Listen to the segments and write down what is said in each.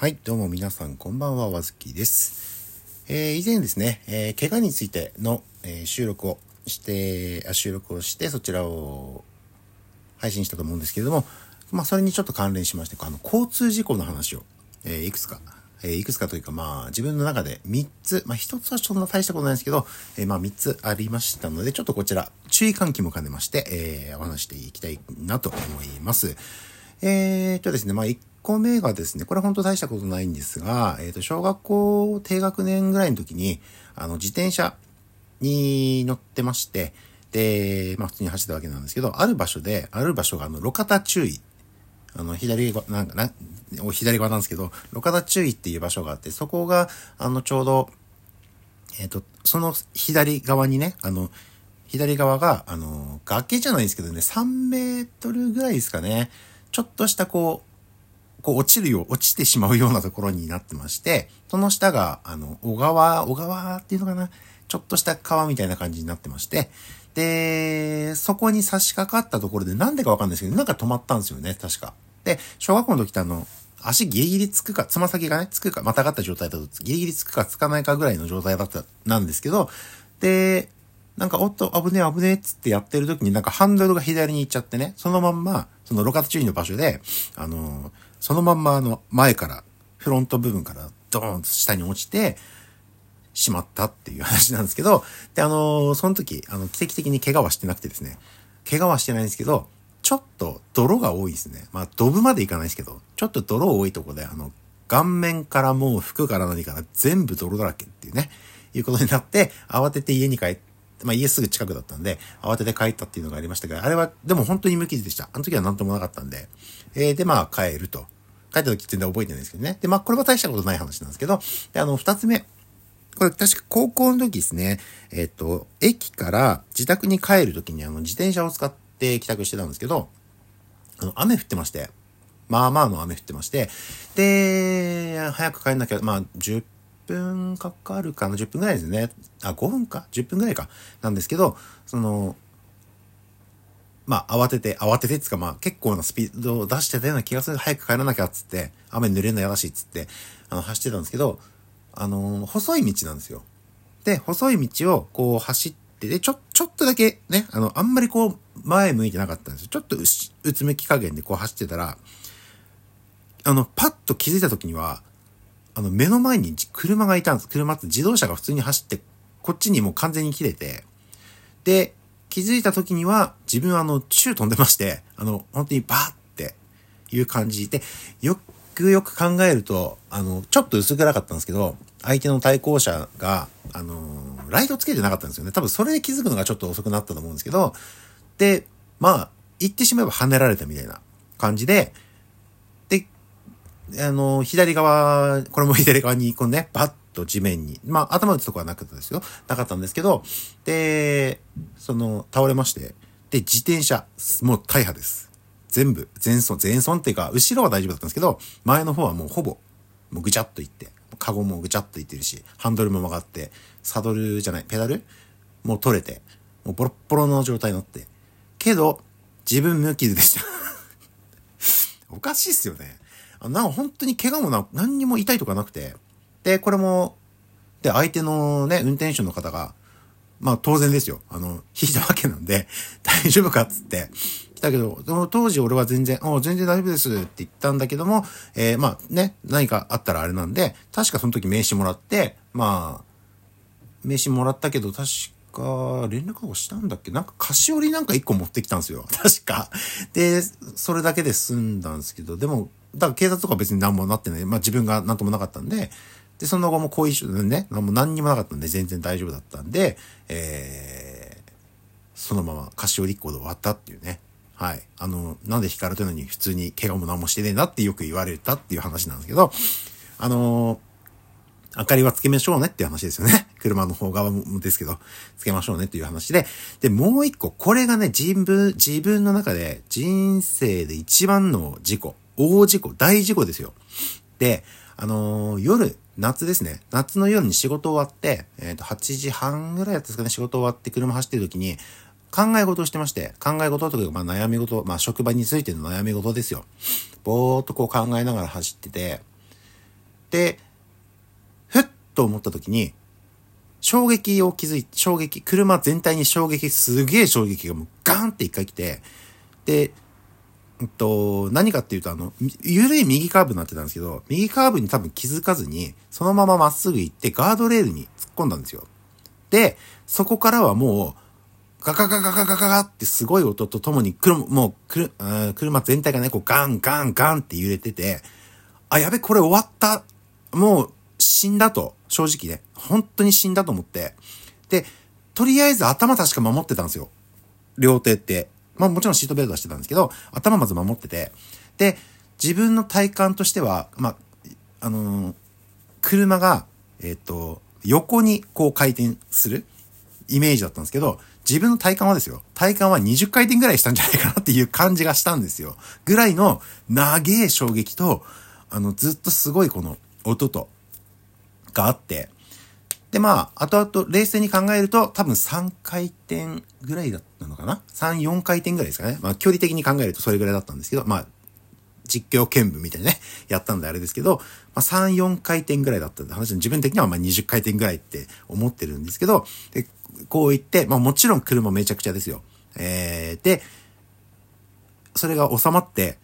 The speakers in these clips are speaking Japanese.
はい、どうも皆さんこんばんは、わずきです。えー、以前ですね、えー、怪我についての、えー、収録をしてあ、収録をしてそちらを配信したと思うんですけれども、まあそれにちょっと関連しまして、あの、交通事故の話を、え、いくつか、え、いくつかというかまあ自分の中で3つ、まあ1つはそんな大したことないんですけど、え、まあ3つありましたので、ちょっとこちら注意喚起も兼ねまして、え、お話していきたいなと思います。えー、とですね、まあ個目がですね、これ本当大したことないんですが、えっ、ー、と、小学校低学年ぐらいの時に、あの、自転車に乗ってまして、で、まあ普通に走ったわけなんですけど、ある場所で、ある場所があの、路肩注意。あの、左側、なんかな、左側なんですけど、路肩注意っていう場所があって、そこが、あの、ちょうど、えっ、ー、と、その左側にね、あの、左側が、あの、崖じゃないですけどね、3メートルぐらいですかね。ちょっとしたこう、こう落ちるよ、落ちてしまうようなところになってまして、その下が、あの、小川、小川っていうのかな？ちょっとした川みたいな感じになってまして、で、そこに差し掛かったところでなんでかわかんないですけど、なんか止まったんですよね、確か。で、小学校の時ってあの、足ギリギリつくか、つま先がね、つくか、またがった状態だと、ギリギリつくかつかないかぐらいの状態だった、なんですけど、で、なんか、おっと、危ねえ危ねえっつってやってる時になんかハンドルが左に行っちゃってね、そのまんま、その路肩注意の場所で、あのそのまんまあの、前から、フロント部分からドーンと下に落ちて、しまったっていう話なんですけど、で、あのその時、あの、奇跡的に怪我はしてなくてですね、怪我はしてないんですけど、ちょっと泥が多いですね。まあ、ドブまでいかないですけど、ちょっと泥多いとこで、あの、顔面からもう服から何から全部泥だらけっていうね、いうことになって、慌てて家に帰って、まあ家すぐ近くだったんで、慌てて帰ったっていうのがありましたが、あれは、でも本当に無傷でした。あの時は何ともなかったんで、えー、で、まあ帰ると。帰った時全然覚えてないですけどね。で、まあこれは大したことない話なんですけど、で、あの、二つ目。これ確か高校の時ですね、えっ、ー、と、駅から自宅に帰る時にあの、自転車を使って帰宅してたんですけど、あの、雨降ってまして、まあまあの雨降ってまして、で、早く帰んなきゃ、まあ、10分かかるかな ?10 分ぐらいですね。あ、5分か ?10 分ぐらいか。なんですけど、その、まあ、慌てて、慌ててっつうか、まあ、結構なスピードを出してたような気がする。早く帰らなきゃっつって、雨濡れるの嫌だしっつって、あの、走ってたんですけど、あのー、細い道なんですよ。で、細い道をこう走って、で、ちょ、ちょっとだけね、あの、あんまりこう、前向いてなかったんですよ。ちょっとううつむき加減でこう走ってたら、あの、パッと気づいた時には、あの、目の前に車がいたんです。車って自動車が普通に走って、こっちにもう完全に切れて、で、気づいた時には、自分はあの、宙飛んでまして、あの、本当にバーっていう感じで、よくよく考えると、あの、ちょっと薄暗かったんですけど、相手の対向車が、あの、ライトつけてなかったんですよね。多分それで気づくのがちょっと遅くなったと思うんですけど、で、まあ、言ってしまえば跳ねられたみたいな感じで、あの、左側、これも左側にこうね、バッと地面に、まあ頭打つとこはなかったですよ。なかったんですけど、で、その、倒れまして、で、自転車、もう大破です。全部、全損、全損っていうか、後ろは大丈夫だったんですけど、前の方はもうほぼ、もうぐちゃっといって、カゴもぐちゃっといってるし、ハンドルも曲がって、サドルじゃない、ペダル？もう取れて、もうボロッボロの状態になって。けど、自分無傷でした おかしいっすよね。なんか、本当に怪我もな、何にも痛いとかなくて。で、これも、で、相手のね、運転手の方が、まあ当然ですよ。あの、引いたわけなんで、大丈夫かっつって、来たけど、その当時俺は全然、あ全然大丈夫ですって言ったんだけども、えー、まあね、何かあったらあれなんで、確かその時名刺もらって、まあ、名刺もらったけど、確か、連絡をしたんだっけ？なんか菓子折りなんか一個持ってきたんですよ。確か。で、それだけで済んだんですけど、でも、だから警察とか別に何もなってない。まあ自分が何ともなかったんで、で、その後も後遺症でね、もう何にもなかったんで全然大丈夫だったんで、えー、そのまま菓子折り1個で終わったっていうね。はい。あの、なんで引かれてるのに普通に怪我も何もしてねえなってよく言われたっていう話なんですけど、あのー、明かりはつけましょうねっていう話ですよね。車の方側もですけど、つけましょうねっていう話で。で、もう一個、これがね、自分、自分の中で人生で一番の事故。大事故、大事故ですよ。で、あのー、夜、夏ですね。夏の夜に仕事終わって、えっ、ー、と、8時半ぐらいだったんですかね、仕事終わって車走ってる時に、考え事をしてまして、考え事というか、まあ悩み事、まあ職場についての悩み事ですよ。ぼーっとこう考えながら走ってて、で、ふっと思った時に、衝撃を気づいて、衝撃、車全体に衝撃、すげえ衝撃がもうガーンって一回来て、で、と、何かっていうと、あの、ゆるい右カーブになってたんですけど、右カーブに多分気づかずに、そのまままっすぐ行ってガードレールに突っ込んだんですよ。で、そこからはもう、ガガガガガガガってすごい音とともに、車、もう、くる、車全体がね、こうガンガンガンって揺れてて、あ、やべ、これ終わった。もう死んだと、正直ね。本当に死んだと思って。で、とりあえず頭確か守ってたんですよ。両手って。まあもちろんシートベルトはしてたんですけど、頭まず守ってて。で、自分の体感としては、まあ、あのー、車が、えっ、と、横にこう回転するイメージだったんですけど、自分の体感はですよ。体感は20回転ぐらいしたんじゃないかなっていう感じがしたんですよ。ぐらいの長え衝撃と、あの、ずっとすごいこの音と、があって、で、まあ、後々冷静に考えると、多分3回転ぐらいだったなのかな ?3、4回転ぐらいですかね。まあ、距離的に考えるとそれぐらいだったんですけど、まあ、実況見分みたいなね、やったんであれですけど、まあ、3、4回転ぐらいだったんで、話の自分的にはまあ20回転ぐらいって思ってるんですけど、で、こう言って、まあもちろん車めちゃくちゃですよ。えー、で、それが収まって、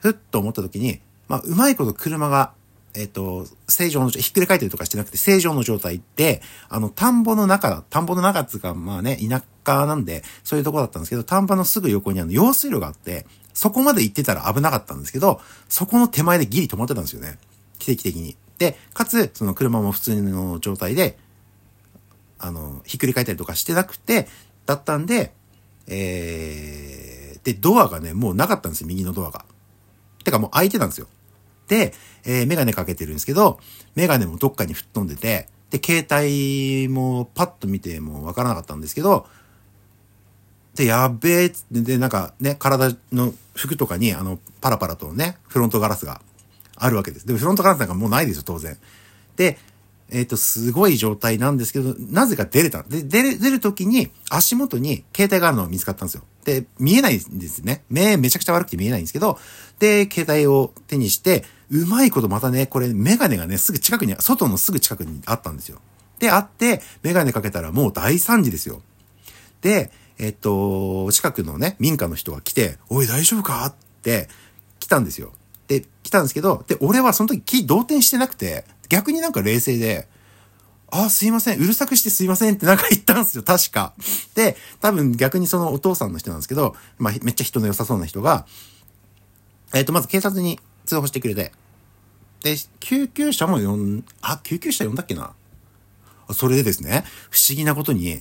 ふっと思った時に、まあ、うまいこと車が、えっ、と、正常の、ひっくり返ったりとかしてなくて、正常の状態で、あの、田んぼの中、田んぼの中っていうか、まあね、田舎なんで、そういうとこだったんですけど、田んぼのすぐ横にあの、用水路があって、そこまで行ってたら危なかったんですけど、そこの手前でギリ止まってたんですよね。奇跡的に。で、かつ、その車も普通の状態で、あの、ひっくり返ったりとかしてなくて、だったんで、えー、で、ドアがね、もうなかったんですよ、右のドアが。てかもう開いてたんですよ。で、えー、メガネかけてるんですけど、メガネもどっかに吹っ飛んでて、で、携帯もパッと見てもわからなかったんですけど、で、やべえって、で、なんかね、体の服とかに、あの、パラパラとね、フロントガラスがあるわけです。でもフロントガラスなんかもうないですよ、当然。で、えっ、ー、と、すごい状態なんですけど、なぜか出れた。で、出る、出る時に足元に携帯があるのが見つかったんですよ。で、見えないんですね。目めちゃくちゃ悪くて見えないんですけど、で、携帯を手にして、うまいことまたね、これメガネがね、すぐ近くに、外のすぐ近くにあったんですよ。で、あって、メガネかけたらもう大惨事ですよ。で、えっと、近くのね、民家の人が来て、おい大丈夫か？って来たんですよ。で、来たんですけど、で、俺はその時気動転してなくて、逆になんか冷静で、あ、すいません。うるさくしてすいませんってなんか言ったんですよ。確か。で、多分逆にそのお父さんの人なんですけど、まあ、めっちゃ人の良さそうな人が、えっ、ー、と、まず警察に通報してくれて、で、救急車も呼ん、あ、救急車呼んだっけな？それでですね、不思議なことに、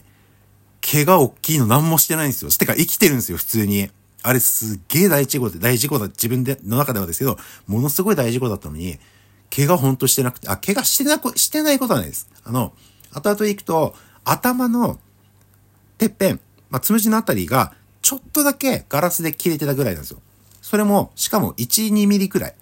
怪我大きいの何もしてないんですよ。てか生きてるんですよ、普通に。あれすっげえ大事故で、大事故だ、自分で、の中ではですけど、ものすごい大事故だったのに、怪我ほんとしてなくて、あ、怪我してなく、してないことはないです。あの、後々行くと、頭のてっぺん、まあ、つむじのあたりが、ちょっとだけガラスで切れてたぐらいなんですよ。それも、しかも1、2ミリくらい。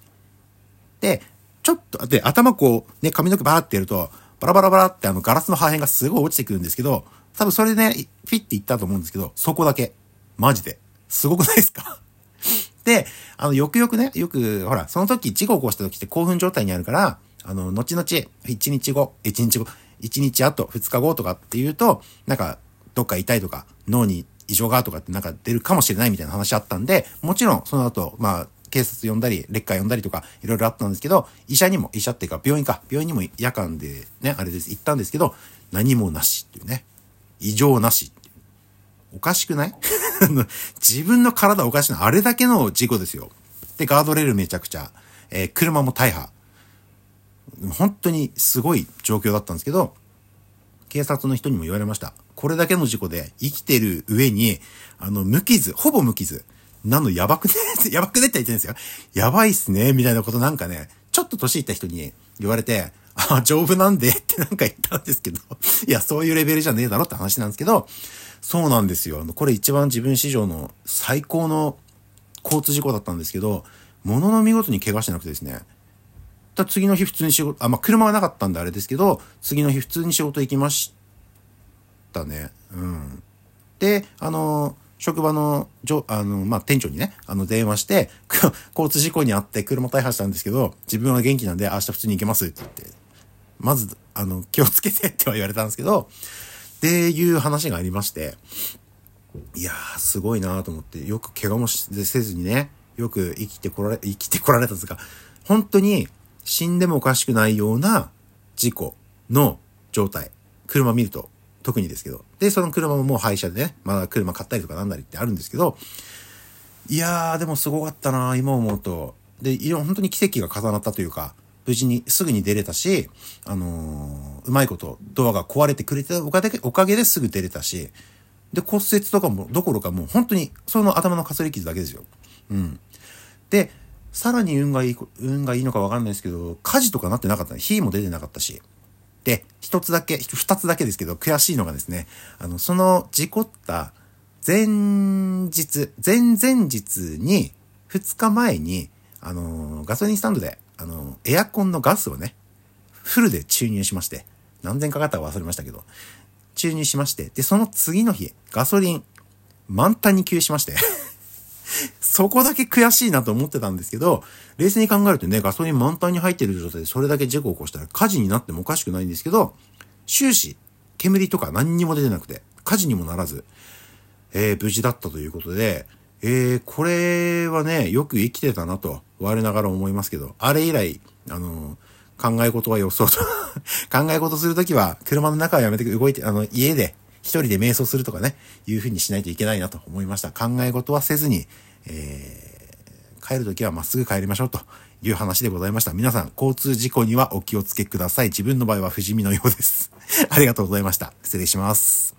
で、ちょっと、で、頭こう、ね、髪の毛バーってやると、バラバラバラってあのガラスの破片がすごい落ちてくるんですけど、多分それでね、フィッていったと思うんですけど、そこだけ。マジで。すごくないですか、あの、よくよくね、よく、ほら、その時、事故起こした時って興奮状態にあるから、あの、後々、1日後、1日後、1日後、2日後とかっていうと、なんか、どっか痛いとか、脳に異常がとかってなんか出るかもしれないみたいな話あったんで、もちろん、その後、まあ、警察呼んだり、劣化呼んだりとか、いろいろあったんですけど、医者にも、医者っていうか、病院か、病院にも夜間でね、あれです、行ったんですけど、何もなしっていうね。異常なしおかしくない？自分の体おかしいな。あれだけの事故ですよ。で、ガードレールめちゃくちゃ。えー、車も大破。本当にすごい状況だったんですけど、警察の人にも言われました。これだけの事故で生きてる上に、あの、無傷、ほぼ無傷。なのやばくね？やばくねって言ってるんですよ。やばいっすね、みたいなことなんかね、ちょっと年いった人に言われて、あ、丈夫なんで ってなんか言ったんですけど、いや、そういうレベルじゃねえだろって話なんですけど、そうなんですよ。あのこれ一番自分史上の最高の交通事故だったんですけど、ものの見事に怪我してなくてですね。だ次の日普通に仕事、あ、まあ、車はなかったんであれですけど、次の日普通に仕事行きましたね。うん。で、あの、職場の、じょ、あの、まあ、店長にね、あの、電話して、交通事故にあって車大破したんですけど、自分は元気なんで明日普通に行けますって言って、まず、あの、気をつけてっては言われたんですけど、っていう話がありまして、いやー、すごいなーと思って、よく怪我もせずにね、よく生きてこられ、生きてこられたんですが、本当に死んでもおかしくないような事故の状態。車見ると、特にですけど。で、その車ももう廃車でね、まだ車買ったりとかなんだりってあるんですけど、いやー、でもすごかったな今思うと。で、いろ、本当に奇跡が重なったというか、無事にすぐに出れたし、あのーうまいことドアが壊れてくれたおかげ、おかげですぐ出れたし、で、骨折とかも、どころかもう本当に、その頭のかすり傷だけですよ。うん。で、さらに運がいい、運がいいのかわかんないですけど、火事とかなってなかったね。火も出てなかったし。で、一つだけ、二つだけですけど、悔しいのがですね、あの、その事故った前日、前々日に、二日前に、あの、ガソリンスタンドで、あの、エアコンのガスをね、フルで注入しまして、何千かかったか忘れましたけど、注入しまして、で、その次の日、ガソリン、満タンに給油しまして、そこだけ悔しいなと思ってたんですけど、冷静に考えるとね、ガソリン満タンに入ってる状態でそれだけ事故を起こしたら火事になってもおかしくないんですけど、終始、煙とか何にも出てなくて、火事にもならず、えー無事だったということで、えーこれはね、よく生きてたなと、我ながら思いますけど、あれ以来、あのー考え事はよそうと。考え事するときは、車の中はやめて動いて、あの、家で、一人で瞑想するとかね、いう風にしないといけないなと思いました。考え事はせずに、えー帰るときはまっすぐ帰りましょうという話でございました。皆さん、交通事故にはお気をつけください。自分の場合は不死身のようです。ありがとうございました。失礼します。